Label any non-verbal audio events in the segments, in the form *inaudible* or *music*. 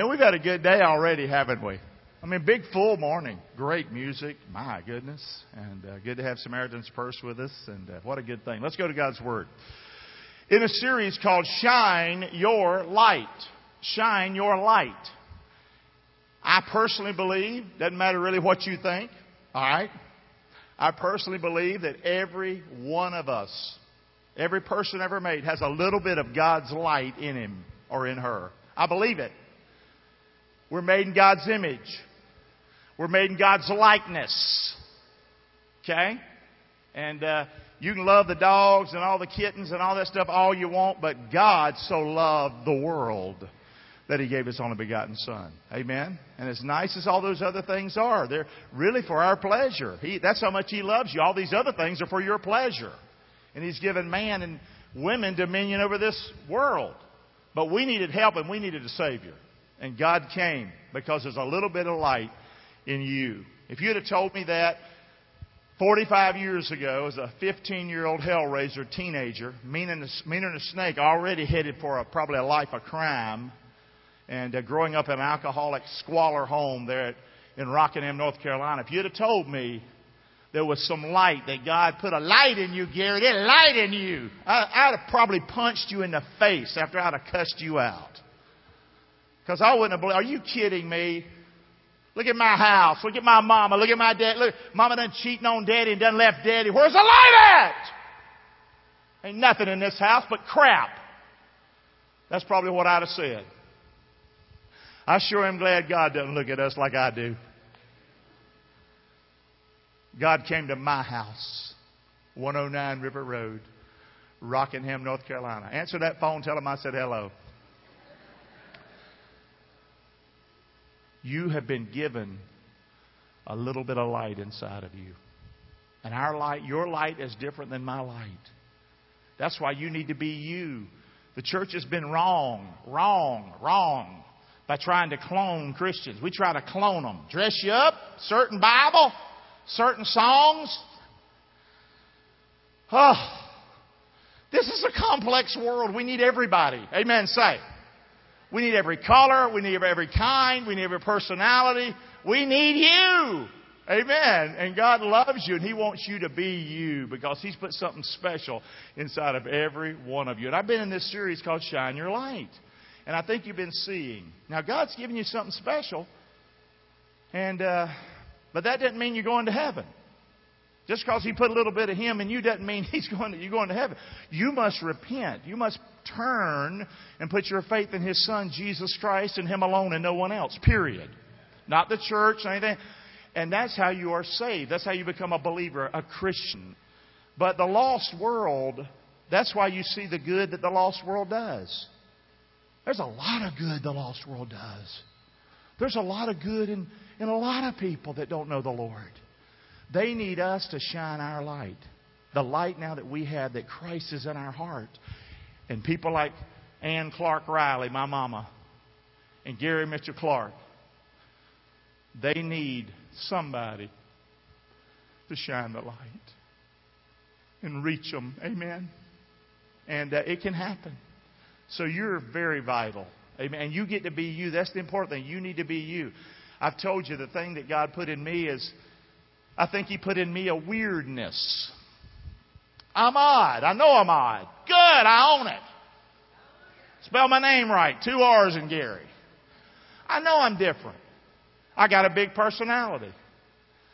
And we've had a good day already, haven't we? I mean, big full morning. Great music. My goodness. And uh, good to have Samaritan's Purse with us. And uh, what a good thing. Let's go to God's Word. In a series called Shine Your Light. Shine Your Light. I personally believe, doesn't matter really what you think, alright? I personally believe that every one of us, every person ever made, has a little bit of God's light in him or in her. I believe it. We're made in God's image. We're made in God's likeness. Okay? And uh, you can love the dogs and all the kittens and all that stuff all you want, but God so loved the world that He gave His only begotten Son. Amen? And as nice as all those other things are, they're really for our pleasure. He, that's how much He loves you. All these other things are for your pleasure. And He's given man and women dominion over this world. But we needed help and we needed a Savior. And God came because there's a little bit of light in you. If you'd have told me that 45 years ago, as a 15 year old hellraiser teenager, meaner than a snake, already headed for a, probably a life of crime, and uh, growing up in an alcoholic squalor home there at, in Rockingham, North Carolina, if you'd have told me there was some light, that God put a light in you, Gary, there's light in you, I, I'd have probably punched you in the face after I'd have cussed you out. Because I wouldn't have believed, are you kidding me? Look at my house. Look at my mama. Look at my dad. Look, mama done cheating on daddy and done left daddy. Where's the light at? Ain't nothing in this house but crap. That's probably what I'd have said. I sure am glad God doesn't look at us like I do. God came to my house, 109 River Road, Rockingham, North Carolina. Answer that phone, tell him I said hello. You have been given a little bit of light inside of you. And our light, your light is different than my light. That's why you need to be you. The church has been wrong, wrong, wrong by trying to clone Christians. We try to clone them. Dress you up, certain Bible, certain songs. Oh, this is a complex world. We need everybody. Amen. Say. We need every color. We need every kind. We need every personality. We need you. Amen. And God loves you and He wants you to be you because He's put something special inside of every one of you. And I've been in this series called Shine Your Light. And I think you've been seeing. Now, God's given you something special. And, uh, but that doesn't mean you're going to heaven. Just because He put a little bit of Him in you doesn't mean *laughs* He's going to, you're going to heaven. You must repent. You must turn and put your faith in His Son, Jesus Christ, and Him alone and no one else. Period. Not the church anything. And that's how you are saved. That's how you become a believer, a Christian. But the lost world, that's why you see the good that the lost world does. There's a lot of good the lost world does. There's a lot of good in, in a lot of people that don't know the Lord. They need us to shine our light. The light now that we have that Christ is in our heart. And people like Ann Clark Riley, my mama, and Gary Mitchell Clark, they need somebody to shine the light and reach them. Amen. And uh, it can happen. So you're very vital. Amen. And you get to be you. That's the important thing. You need to be you. I've told you the thing that God put in me is, I think He put in me a weirdness. I'm odd. I know I'm odd. Good, I own it. Spell my name right. Two R's in Gary. I know I'm different. I got a big personality.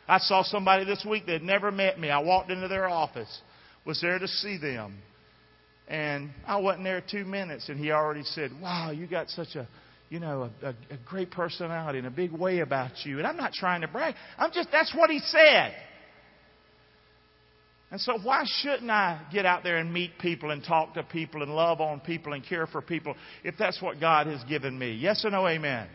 I saw somebody this week that had never met me. I walked into their office, was there to see them. And I wasn't there two minutes, and he already said, Wow, you got such a, you know, a, a, a great personality and a big way about you. And I'm not trying to brag. I'm just, that's what he said. And so, why shouldn't I get out there and meet people and talk to people and love on people and care for people if that's what God has given me? Yes or no, amen?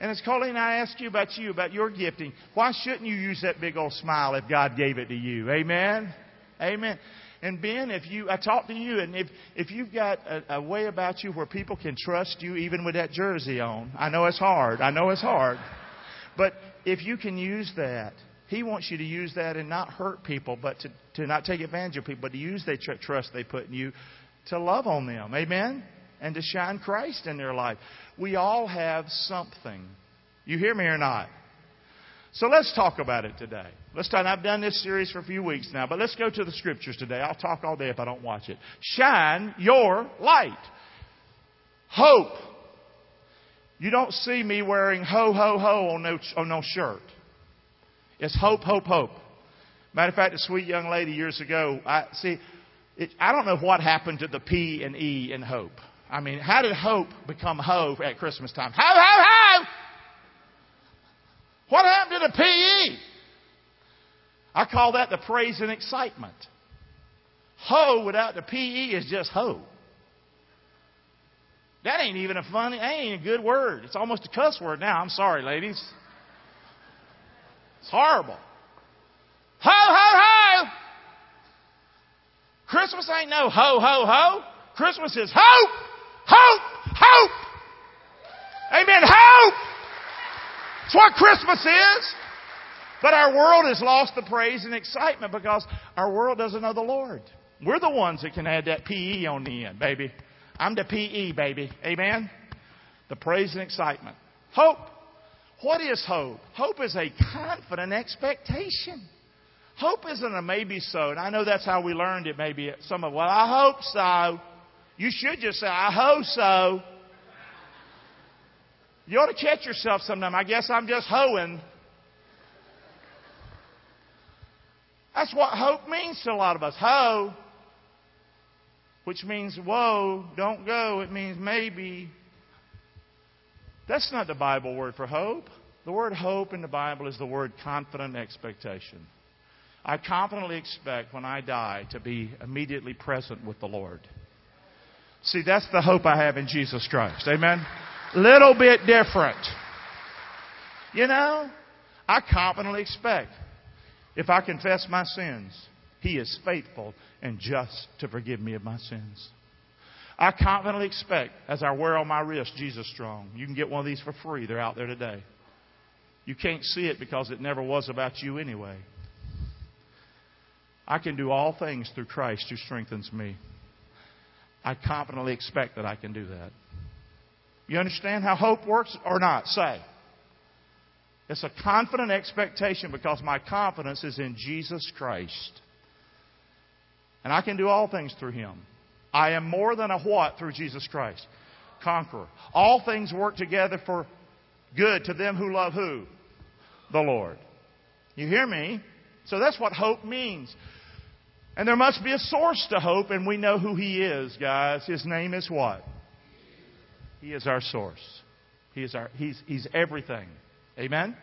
And as Colleen, I ask you about you, about your gifting. Why shouldn't you use that big old smile if God gave it to you? Amen? Amen. And Ben, if you, I talk to you, and if, if you've got a, a way about you where people can trust you even with that jersey on, I know it's hard. I know it's hard. But if you can use that, he wants you to use that and not hurt people, but to, to not take advantage of people, but to use the tr- trust they put in you to love on them. Amen? and to shine Christ in their life. We all have something. You hear me or not? So let's talk about it today. Let's talk. I've done this series for a few weeks now, but let's go to the scriptures today. I'll talk all day if I don't watch it. Shine your light. Hope. You don't see me wearing ho, ho, ho on no, on no shirt. It's hope, hope, hope. Matter of fact, a sweet young lady years ago, I see, it, I don't know what happened to the P and E in hope. I mean, how did hope become ho at Christmas time? Ho, ho, ho! What happened to the PE? I call that the praise and excitement. Ho without the PE is just ho. That ain't even a funny, ain't a good word. It's almost a cuss word now. I'm sorry, ladies. It's horrible. Ho, ho, ho! Christmas ain't no ho, ho, ho. Christmas is hope, hope. Amen. Hope. That's what Christmas is. But our world has lost the praise and excitement because our world doesn't know the Lord. We're the ones that can add that PE on the end, baby. I'm the PE, baby. Amen? The praise and excitement. Hope. What is hope? Hope is a confident expectation. Hope isn't a maybe so, and I know that's how we learned it maybe at some of well, I hope so. You should just say, I hope so. You ought to catch yourself sometime. I guess I'm just hoeing. That's what hope means to a lot of us. Ho, which means whoa, don't go. It means maybe. That's not the Bible word for hope. The word hope in the Bible is the word confident expectation. I confidently expect when I die to be immediately present with the Lord. See, that's the hope I have in Jesus Christ. Amen? Little bit different. You know, I confidently expect if I confess my sins, He is faithful and just to forgive me of my sins. I confidently expect, as I wear on my wrist, Jesus Strong. You can get one of these for free. They're out there today. You can't see it because it never was about you anyway. I can do all things through Christ who strengthens me. I confidently expect that I can do that. You understand how hope works or not? Say. It's a confident expectation because my confidence is in Jesus Christ. And I can do all things through Him. I am more than a what through Jesus Christ? Conqueror. All things work together for good to them who love who? The Lord. You hear me? So that's what hope means. And there must be a source to hope, and we know who He is, guys. His name is what? He is our source. He is our, he's, he's everything. Amen?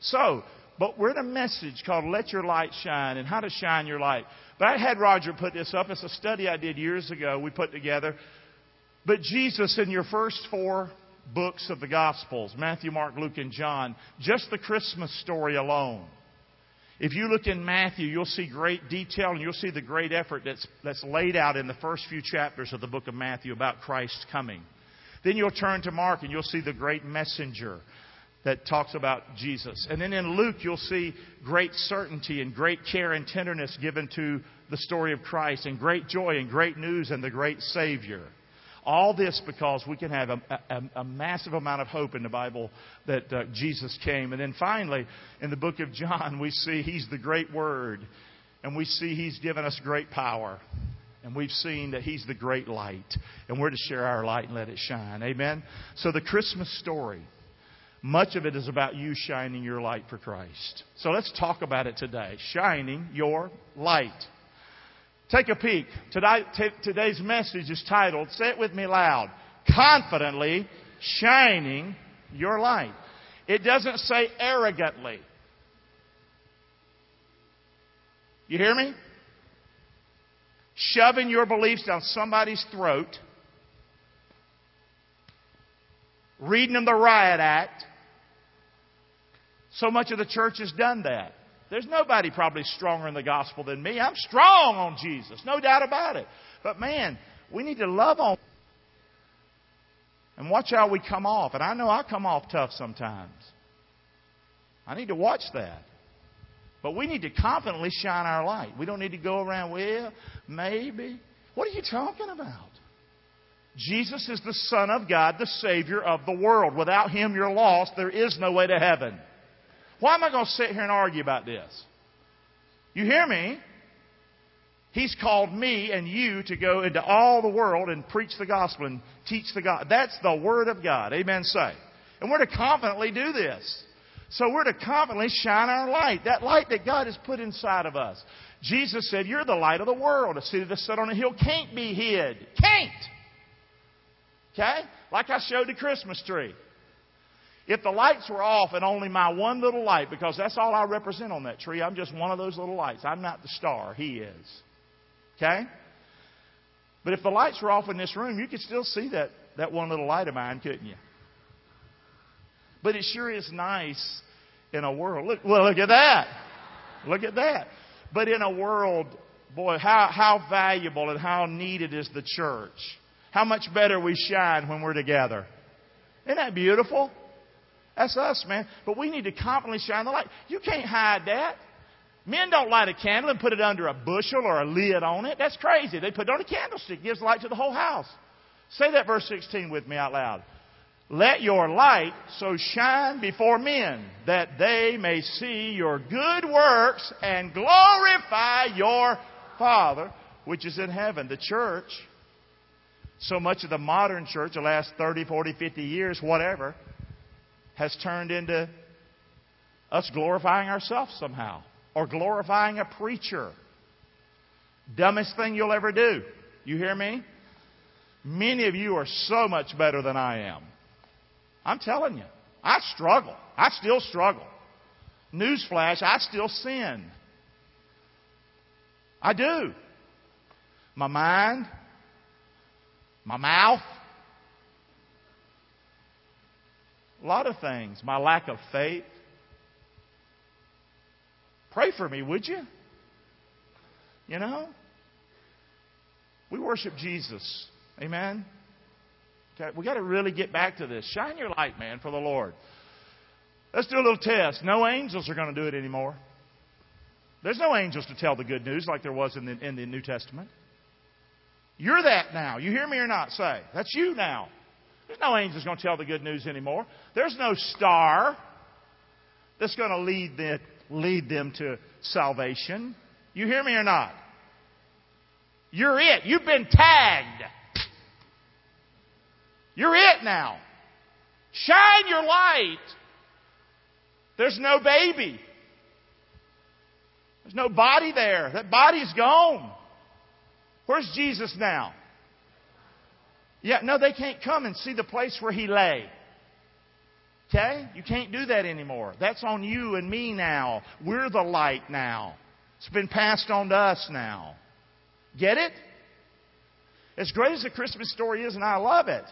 So, but we're in a message called Let Your Light Shine and how to shine your light. But I had Roger put this up. It's a study I did years ago, we put together. But Jesus, in your first four books of the Gospels Matthew, Mark, Luke, and John just the Christmas story alone. If you look in Matthew, you'll see great detail and you'll see the great effort that's, that's laid out in the first few chapters of the book of Matthew about Christ's coming. Then you'll turn to Mark and you'll see the great messenger that talks about Jesus. And then in Luke, you'll see great certainty and great care and tenderness given to the story of Christ, and great joy and great news and the great Savior. All this because we can have a, a, a massive amount of hope in the Bible that uh, Jesus came. And then finally, in the book of John, we see He's the great Word, and we see He's given us great power. And we've seen that He's the great light. And we're to share our light and let it shine. Amen? So the Christmas story much of it is about you shining your light for Christ. So let's talk about it today. Shining your light. Take a peek. Today's message is titled, say it with me loud, confidently shining your light. It doesn't say arrogantly. You hear me? Shoving your beliefs down somebody's throat, reading them the riot act, so much of the church has done that. There's nobody probably stronger in the gospel than me. I'm strong on Jesus, no doubt about it. But man, we need to love on and watch how we come off. And I know I come off tough sometimes. I need to watch that. But we need to confidently shine our light. We don't need to go around, well, maybe. What are you talking about? Jesus is the Son of God, the Savior of the world. Without Him, you're lost. There is no way to heaven. Why am I going to sit here and argue about this? You hear me? He's called me and you to go into all the world and preach the gospel and teach the God. That's the Word of God. Amen. Say. And we're to confidently do this. So we're to confidently shine our light. That light that God has put inside of us. Jesus said, You're the light of the world. A city that's set on a hill can't be hid. Can't. Okay? Like I showed the Christmas tree. If the lights were off and only my one little light, because that's all I represent on that tree, I'm just one of those little lights. I'm not the star. He is. Okay? But if the lights were off in this room, you could still see that, that one little light of mine, couldn't you? But it sure is nice in a world. Look, well, look at that. Look at that. But in a world, boy, how, how valuable and how needed is the church. How much better we shine when we're together. Isn't that beautiful? That's us, man. But we need to confidently shine the light. You can't hide that. Men don't light a candle and put it under a bushel or a lid on it. That's crazy. They put it on a candlestick. It gives light to the whole house. Say that verse 16 with me out loud. Let your light so shine before men that they may see your good works and glorify your Father which is in heaven. The church, so much of the modern church, the last 30, 40, 50 years, whatever, has turned into us glorifying ourselves somehow or glorifying a preacher. Dumbest thing you'll ever do. You hear me? Many of you are so much better than I am. I'm telling you. I struggle. I still struggle. Newsflash, I still sin. I do. My mind, my mouth, a lot of things. My lack of faith. Pray for me, would you? You know? We worship Jesus. Amen? Okay, we got to really get back to this. Shine your light, man, for the Lord. Let's do a little test. No angels are going to do it anymore. There's no angels to tell the good news like there was in the, in the New Testament. You're that now. You hear me or not? Say. That's you now. There's no angels going to tell the good news anymore. There's no star that's going to lead them, lead them to salvation. You hear me or not? You're it. You've been tagged. You're it now. Shine your light. There's no baby. There's no body there. That body's gone. Where's Jesus now? Yeah, no, they can't come and see the place where he lay. Okay? You can't do that anymore. That's on you and me now. We're the light now. It's been passed on to us now. Get it? As great as the Christmas story is, and I love it,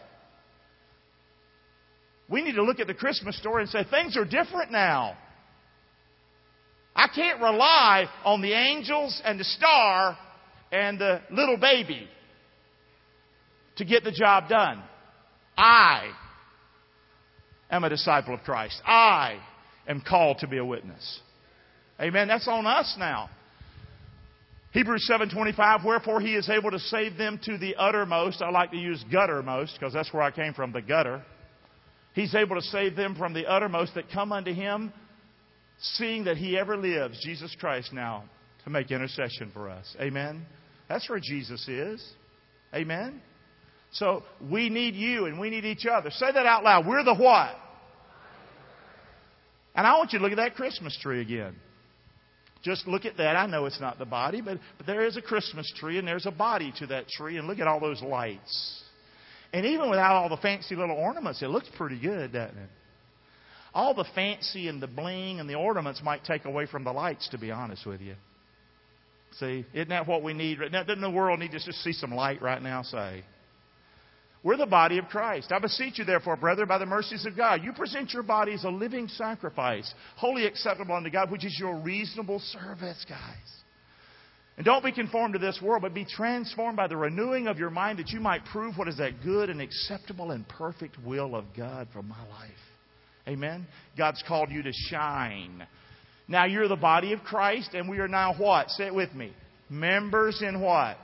we need to look at the Christmas story and say, things are different now. I can't rely on the angels and the star and the little baby to get the job done. I am a disciple of Christ. I am called to be a witness. Amen. That's on us now. Hebrews 7:25 wherefore he is able to save them to the uttermost. I like to use guttermost because that's where I came from, the gutter. He's able to save them from the uttermost that come unto him, seeing that he ever lives, Jesus Christ now, to make intercession for us. Amen? That's where Jesus is. Amen? So we need you and we need each other. Say that out loud. We're the what? And I want you to look at that Christmas tree again. Just look at that. I know it's not the body, but, but there is a Christmas tree and there's a body to that tree. And look at all those lights. And even without all the fancy little ornaments, it looks pretty good, doesn't it? All the fancy and the bling and the ornaments might take away from the lights, to be honest with you. See, isn't that what we need? Doesn't the world need to just see some light right now? Say. We're the body of Christ. I beseech you, therefore, brethren, by the mercies of God, you present your body as a living sacrifice, wholly acceptable unto God, which is your reasonable service, guys. And don't be conformed to this world, but be transformed by the renewing of your mind that you might prove what is that good and acceptable and perfect will of God for my life. Amen? God's called you to shine. Now you're the body of Christ, and we are now what? Say it with me. Members in what?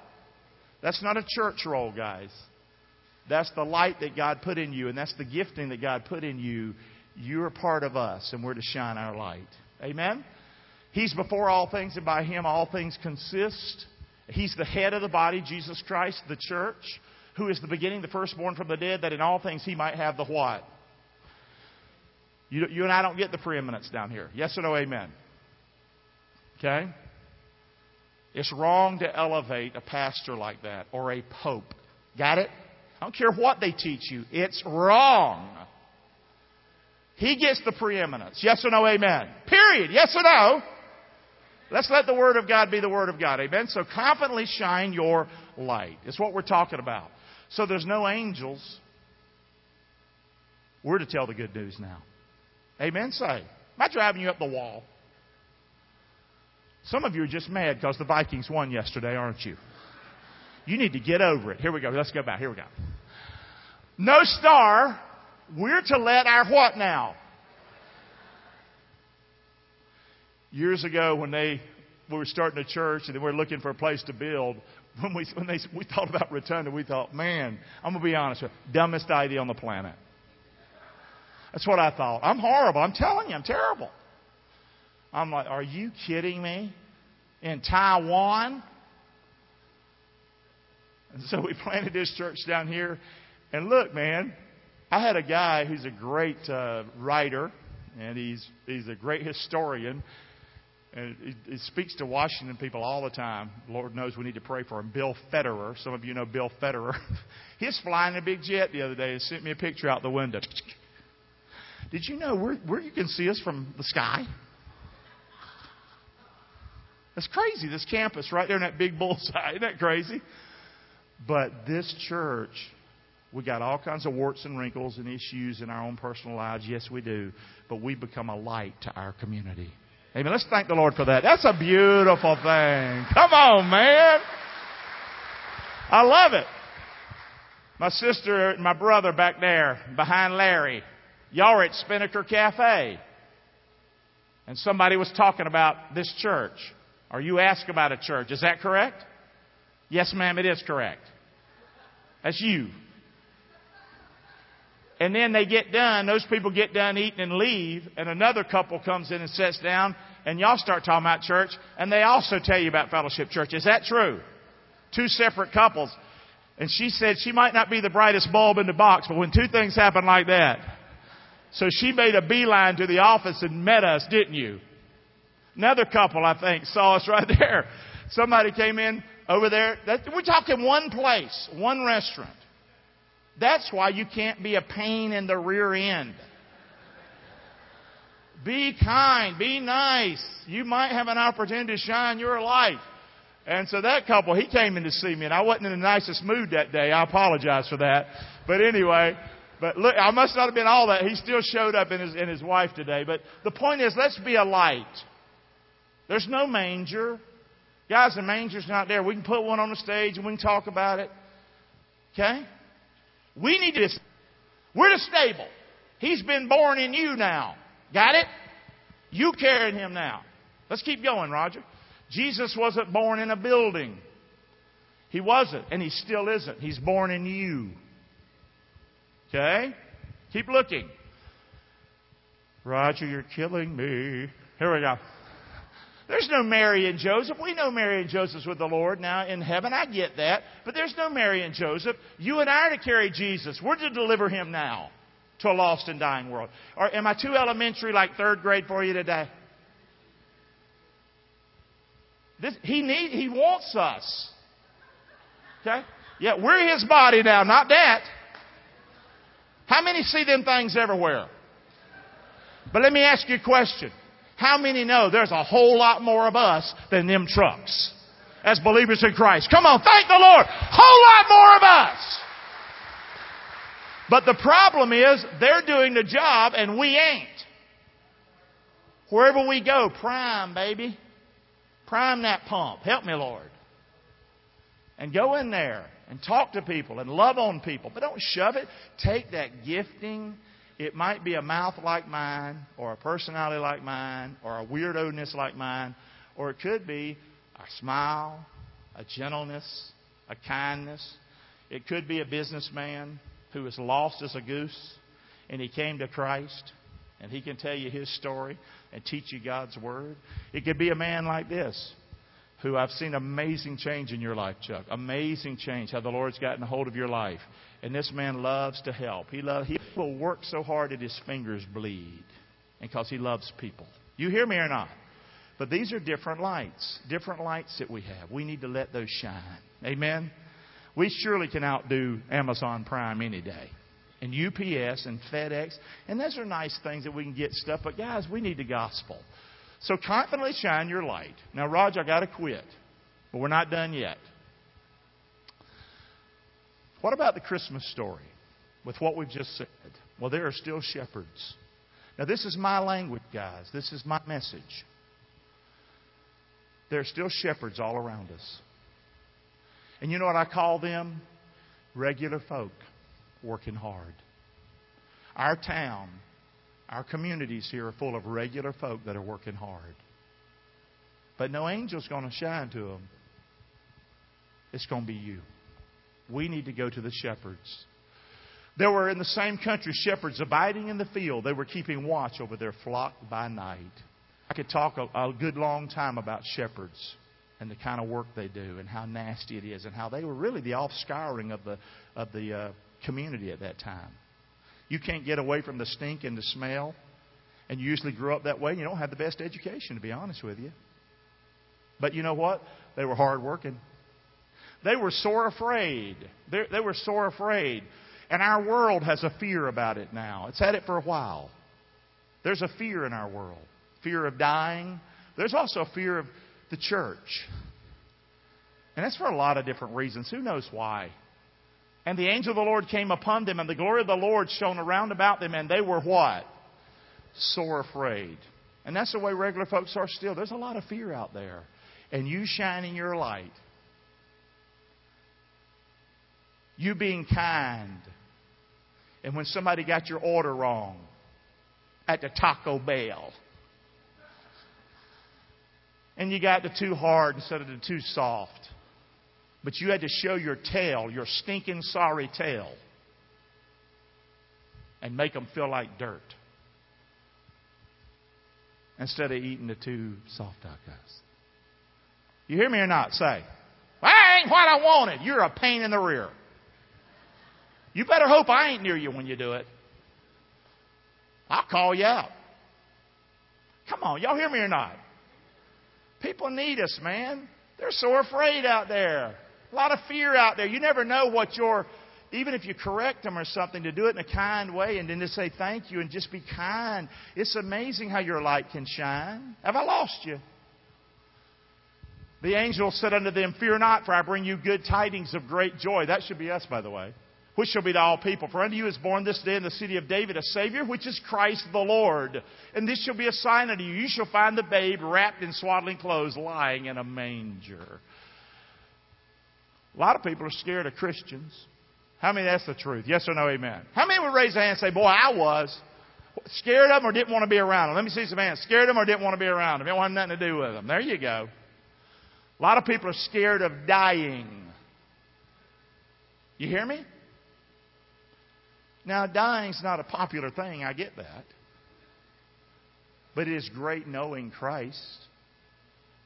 That's not a church roll, guys. That's the light that God put in you, and that's the gifting that God put in you. You're part of us, and we're to shine our light. Amen? He's before all things, and by Him all things consist. He's the head of the body, Jesus Christ, the church, who is the beginning, the firstborn from the dead, that in all things He might have the what? You, you and I don't get the preeminence down here. Yes or no, amen? Okay? It's wrong to elevate a pastor like that or a pope. Got it? I don't care what they teach you. It's wrong. He gets the preeminence. Yes or no, amen. Period. Yes or no? Let's let the Word of God be the Word of God. Amen. So confidently shine your light. It's what we're talking about. So there's no angels. We're to tell the good news now. Amen. Say, am I driving you up the wall? Some of you are just mad because the Vikings won yesterday, aren't you? You need to get over it. Here we go. Let's go back. Here we go. No star. We're to let our what now? Years ago, when they we were starting a church and we were looking for a place to build, *laughs* when we when they we thought about Rotonda, we thought, man, I'm gonna be honest you, dumbest idea on the planet. That's what I thought. I'm horrible. I'm telling you, I'm terrible. I'm like, are you kidding me? In Taiwan? And so we *laughs* planted this church down here. And look, man, I had a guy who's a great uh, writer, and he's he's a great historian, and he, he speaks to Washington people all the time. Lord knows we need to pray for him. Bill Federer. Some of you know Bill Federer. *laughs* He's flying a big jet the other day and sent me a picture out the window. Did you know where, where you can see us from the sky? That's crazy. This campus right there in that big bullseye. *laughs* Isn't that crazy? But this church, we got all kinds of warts and wrinkles and issues in our own personal lives. Yes, we do. But we become a light to our community. Amen. Let's thank the Lord for that. That's a beautiful thing. Come on, man. I love it. My sister and my brother back there behind Larry, y'all were at Spinnaker Cafe. And somebody was talking about this church. Or you ask about a church. Is that correct? Yes, ma'am, it is correct. That's you. And then they get done, those people get done eating and leave, and another couple comes in and sits down, and y'all start talking about church, and they also tell you about Fellowship Church. Is that true? Two separate couples. And she said she might not be the brightest bulb in the box, but when two things happen like that, so she made a beeline to the office and met us, didn't you? Another couple, I think, saw us *laughs* right there. Somebody came in over there. We're talking one place, one restaurant. That's why you can't be a pain in the rear end. Be kind, be nice. You might have an opportunity to shine your light. And so that couple, he came in to see me, and I wasn't in the nicest mood that day. I apologize for that. But anyway, but look, I must not have been all that. He still showed up in his, in his wife today. But the point is, let's be a light. There's no manger. Guys, the manger's not there. We can put one on the stage and we can talk about it. Okay? We need to. We're the stable. He's been born in you now. Got it? You carrying him now. Let's keep going, Roger. Jesus wasn't born in a building. He wasn't, and he still isn't. He's born in you. Okay? Keep looking. Roger, you're killing me. Here we go. There's no Mary and Joseph. We know Mary and Joseph's with the Lord now in heaven. I get that. But there's no Mary and Joseph. You and I are to carry Jesus. We're to deliver him now to a lost and dying world. Or am I too elementary like third grade for you today? This, he need, he wants us. Okay? Yeah, we're his body now, not that. How many see them things everywhere? But let me ask you a question. How many know there's a whole lot more of us than them trucks as believers in Christ? Come on, thank the Lord. Whole lot more of us. But the problem is they're doing the job and we ain't. Wherever we go, prime, baby. Prime that pump. Help me, Lord. And go in there and talk to people and love on people. But don't shove it. Take that gifting it might be a mouth like mine, or a personality like mine, or a weirdoness like mine, or it could be a smile, a gentleness, a kindness. It could be a businessman who was lost as a goose and he came to Christ and he can tell you his story and teach you God's Word. It could be a man like this who I've seen amazing change in your life, Chuck. Amazing change, how the Lord's gotten a hold of your life. And this man loves to help. He, love, he will work so hard that his fingers bleed because he loves people. You hear me or not? But these are different lights, different lights that we have. We need to let those shine. Amen? We surely can outdo Amazon Prime any day. And UPS and FedEx. And those are nice things that we can get stuff. But guys, we need the gospel. So confidently shine your light. Now, Roger, I got to quit. But we're not done yet. What about the Christmas story with what we've just said? Well, there are still shepherds. Now, this is my language, guys. This is my message. There are still shepherds all around us. And you know what I call them? Regular folk working hard. Our town, our communities here are full of regular folk that are working hard. But no angel's going to shine to them. It's going to be you. We need to go to the shepherds. There were in the same country shepherds abiding in the field. They were keeping watch over their flock by night. I could talk a, a good long time about shepherds and the kind of work they do and how nasty it is and how they were really the offscouring of the, of the uh, community at that time. You can't get away from the stink and the smell, and you usually grew up that way, you don't have the best education, to be honest with you. But you know what? They were hard working. They were sore afraid. They, they were sore afraid. And our world has a fear about it now. It's had it for a while. There's a fear in our world fear of dying. There's also a fear of the church. And that's for a lot of different reasons. Who knows why? And the angel of the Lord came upon them, and the glory of the Lord shone around about them, and they were what? Sore afraid. And that's the way regular folks are still. There's a lot of fear out there. And you shining your light, you being kind, and when somebody got your order wrong at the Taco Bell, and you got the too hard instead of the too soft. But you had to show your tail, your stinking sorry tail, and make them feel like dirt instead of eating the too soft tacos. You hear me or not? Say, that ain't what I wanted. You're a pain in the rear. You better hope I ain't near you when you do it. I'll call you out. Come on, y'all hear me or not? People need us, man. They're so afraid out there. A lot of fear out there. You never know what your, even if you correct them or something, to do it in a kind way and then to say thank you and just be kind. It's amazing how your light can shine. Have I lost you? The angel said unto them, Fear not, for I bring you good tidings of great joy. That should be us, by the way which shall be to all people. For unto you is born this day in the city of David a Savior, which is Christ the Lord. And this shall be a sign unto you. You shall find the babe wrapped in swaddling clothes, lying in a manger. A lot of people are scared of Christians. How many that's the truth? Yes or no, amen? How many would raise their hand and say, Boy, I was. Scared of them or didn't want to be around them? Let me see some hands. Scared of them or didn't want to be around them? Didn't want nothing to do with them. There you go. A lot of people are scared of dying. You hear me? Now, dying's not a popular thing, I get that. But it is great knowing Christ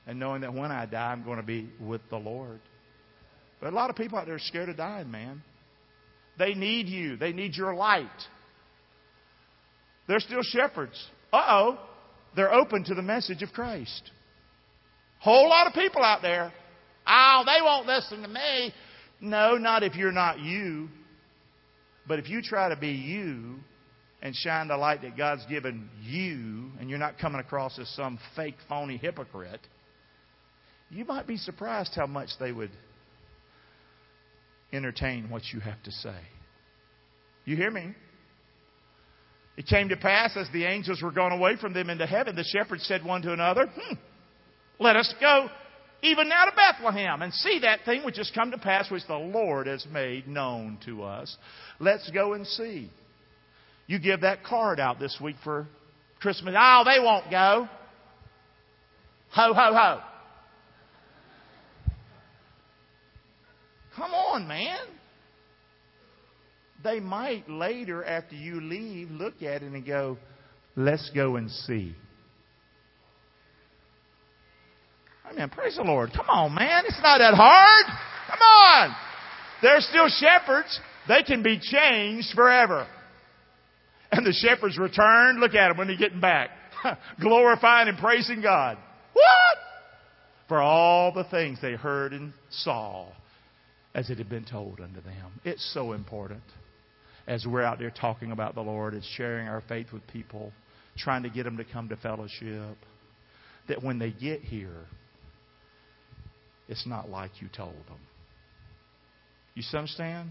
and knowing that when I die, I'm going to be with the Lord. But a lot of people out there are scared of dying, man. They need you, they need your light. They're still shepherds. Uh oh, they're open to the message of Christ. Whole lot of people out there. Oh, they won't listen to me. No, not if you're not you. But if you try to be you and shine the light that God's given you, and you're not coming across as some fake, phony hypocrite, you might be surprised how much they would entertain what you have to say. You hear me? It came to pass as the angels were gone away from them into heaven, the shepherds said one to another, hmm, Let us go even now to Bethlehem and see that thing which has come to pass, which the Lord has made known to us. Let's go and see. You give that card out this week for Christmas. Oh, they won't go. Ho, ho, ho. Come on, man. they might later, after you leave, look at it and go, let's go and see. Amen. Praise the Lord. Come on, man. It's not that hard. Come on. They're still shepherds. They can be changed forever. And the shepherds return. Look at them when they're getting back. *laughs* Glorifying and praising God. What? For all the things they heard and saw as it had been told unto them. It's so important as we're out there talking about the Lord and sharing our faith with people, trying to get them to come to fellowship, that when they get here, it's not like you told them. You understand?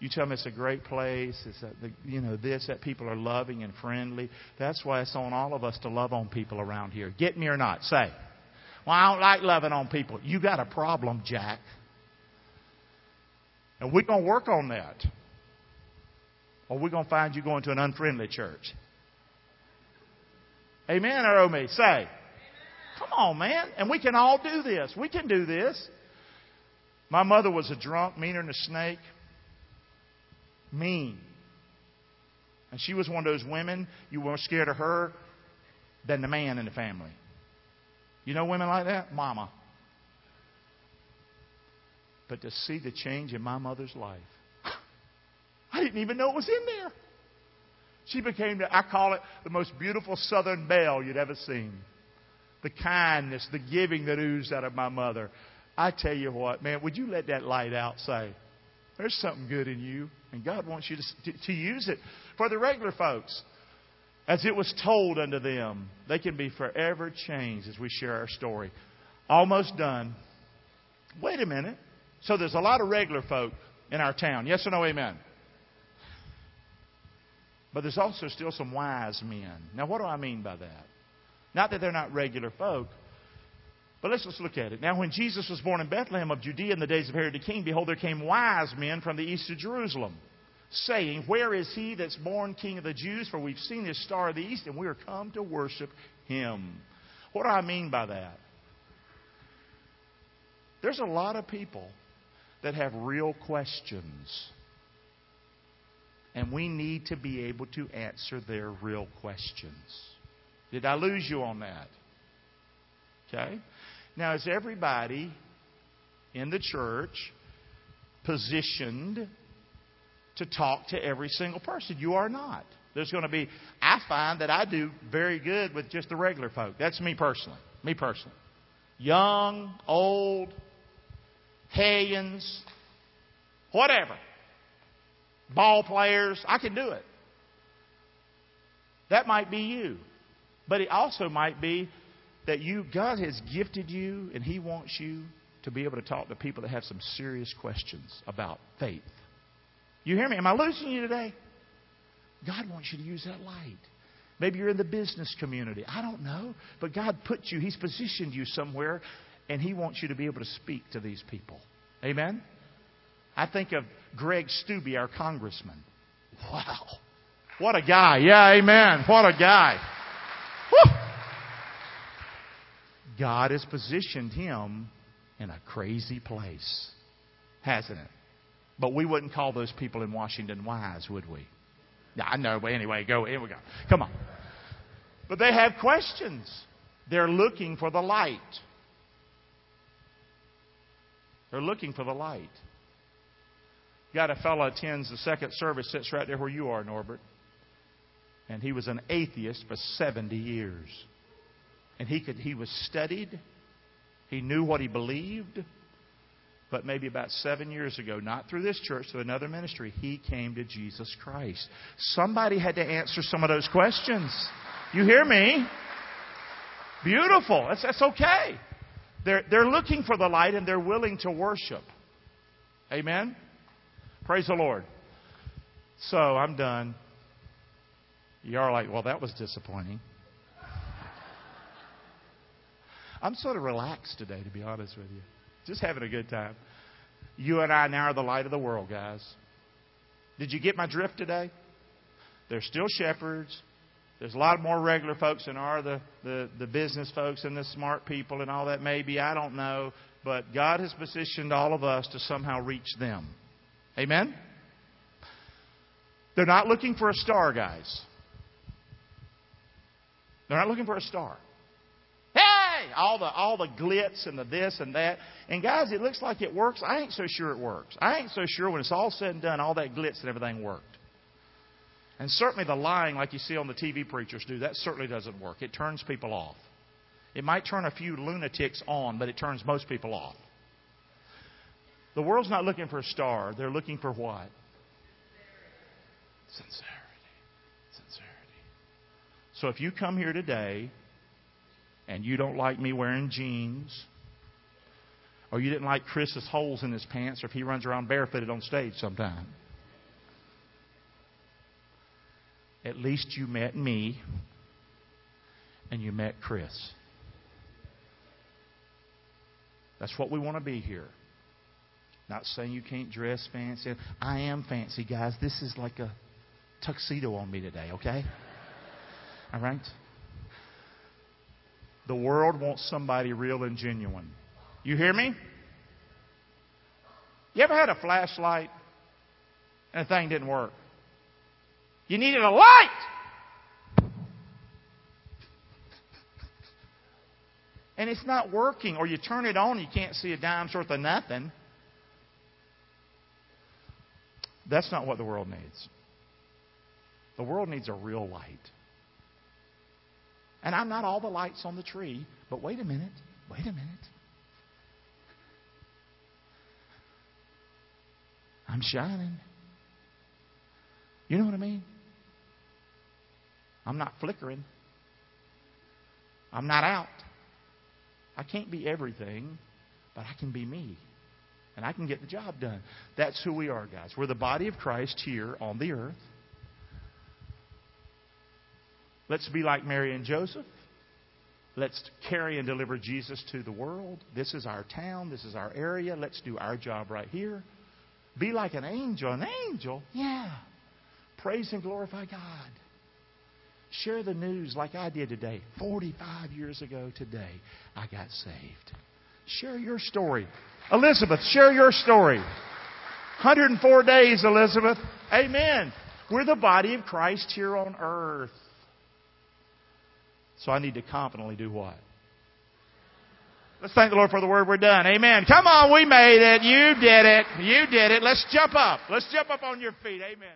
You tell them it's a great place. It's that the, you know this that people are loving and friendly. That's why it's on all of us to love on people around here. Get me or not? Say, well, I don't like loving on people. You got a problem, Jack. And we're going to work on that. Or we're going to find you going to an unfriendly church. Amen or oh me? Say. Come on, man. And we can all do this. We can do this. My mother was a drunk, meaner than a snake. Mean. And she was one of those women, you were scared of her than the man in the family. You know women like that? Mama. But to see the change in my mother's life, *laughs* I didn't even know it was in there. She became, I call it the most beautiful southern belle you'd ever seen. The kindness, the giving that oozed out of my mother. I tell you what, man, would you let that light out say, there's something good in you, and God wants you to, to, to use it. For the regular folks, as it was told unto them, they can be forever changed as we share our story. Almost done. Wait a minute. So there's a lot of regular folk in our town. Yes or no, amen? But there's also still some wise men. Now, what do I mean by that? Not that they're not regular folk, but let's just look at it. Now, when Jesus was born in Bethlehem of Judea in the days of Herod the king, behold, there came wise men from the east of Jerusalem, saying, Where is he that's born king of the Jews? For we've seen his star of the east, and we are come to worship him. What do I mean by that? There's a lot of people that have real questions and we need to be able to answer their real questions. Did I lose you on that? Okay? Now, is everybody in the church positioned to talk to every single person? You are not. There's going to be, I find that I do very good with just the regular folk. That's me personally. Me personally. Young, old, hellions, whatever ball players. I can do it. That might be you. But it also might be that you, God has gifted you and He wants you to be able to talk to people that have some serious questions about faith. You hear me? Am I losing you today? God wants you to use that light. Maybe you're in the business community. I don't know. But God put you, He's positioned you somewhere, and He wants you to be able to speak to these people. Amen? I think of Greg Steube, our congressman. Wow. What a guy. Yeah, amen. What a guy. Whew. God has positioned him in a crazy place, hasn't it? But we wouldn't call those people in Washington wise, would we? Yeah, I know, but anyway, go. Here we go. Come on. But they have questions. They're looking for the light. They're looking for the light. Got a fellow attends the second service, sits right there where you are, Norbert. And he was an atheist for 70 years. And he could he was studied. He knew what he believed. But maybe about seven years ago, not through this church, through another ministry, he came to Jesus Christ. Somebody had to answer some of those questions. You hear me? Beautiful. That's, that's okay. They're, they're looking for the light and they're willing to worship. Amen? Praise the Lord. So I'm done. You are like, well, that was disappointing. I'm sort of relaxed today, to be honest with you. Just having a good time. You and I now are the light of the world, guys. Did you get my drift today? There's still shepherds. There's a lot more regular folks than are the, the, the business folks and the smart people and all that, maybe. I don't know. But God has positioned all of us to somehow reach them. Amen? They're not looking for a star, guys. They're not looking for a star. Hey! All the all the glitz and the this and that. And guys, it looks like it works. I ain't so sure it works. I ain't so sure when it's all said and done, all that glitz and everything worked. And certainly the lying, like you see on the TV preachers do, that certainly doesn't work. It turns people off. It might turn a few lunatics on, but it turns most people off. The world's not looking for a star. They're looking for what? Sincerity. So if you come here today and you don't like me wearing jeans, or you didn't like Chris's holes in his pants, or if he runs around barefooted on stage sometime, at least you met me and you met Chris. That's what we want to be here. Not saying you can't dress fancy. I am fancy, guys. This is like a tuxedo on me today, okay? All right? The world wants somebody real and genuine. You hear me? You ever had a flashlight and the thing didn't work? You needed a light! And it's not working, or you turn it on, you can't see a dime's worth of nothing. That's not what the world needs. The world needs a real light. And I'm not all the lights on the tree, but wait a minute. Wait a minute. I'm shining. You know what I mean? I'm not flickering. I'm not out. I can't be everything, but I can be me and I can get the job done. That's who we are, guys. We're the body of Christ here on the earth. Let's be like Mary and Joseph. Let's carry and deliver Jesus to the world. This is our town. This is our area. Let's do our job right here. Be like an angel. An angel? Yeah. Praise and glorify God. Share the news like I did today. 45 years ago today, I got saved. Share your story. Elizabeth, share your story. 104 days, Elizabeth. Amen. We're the body of Christ here on earth. So I need to confidently do what? Let's thank the Lord for the word. We're done. Amen. Come on, we made it. You did it. You did it. Let's jump up. Let's jump up on your feet. Amen.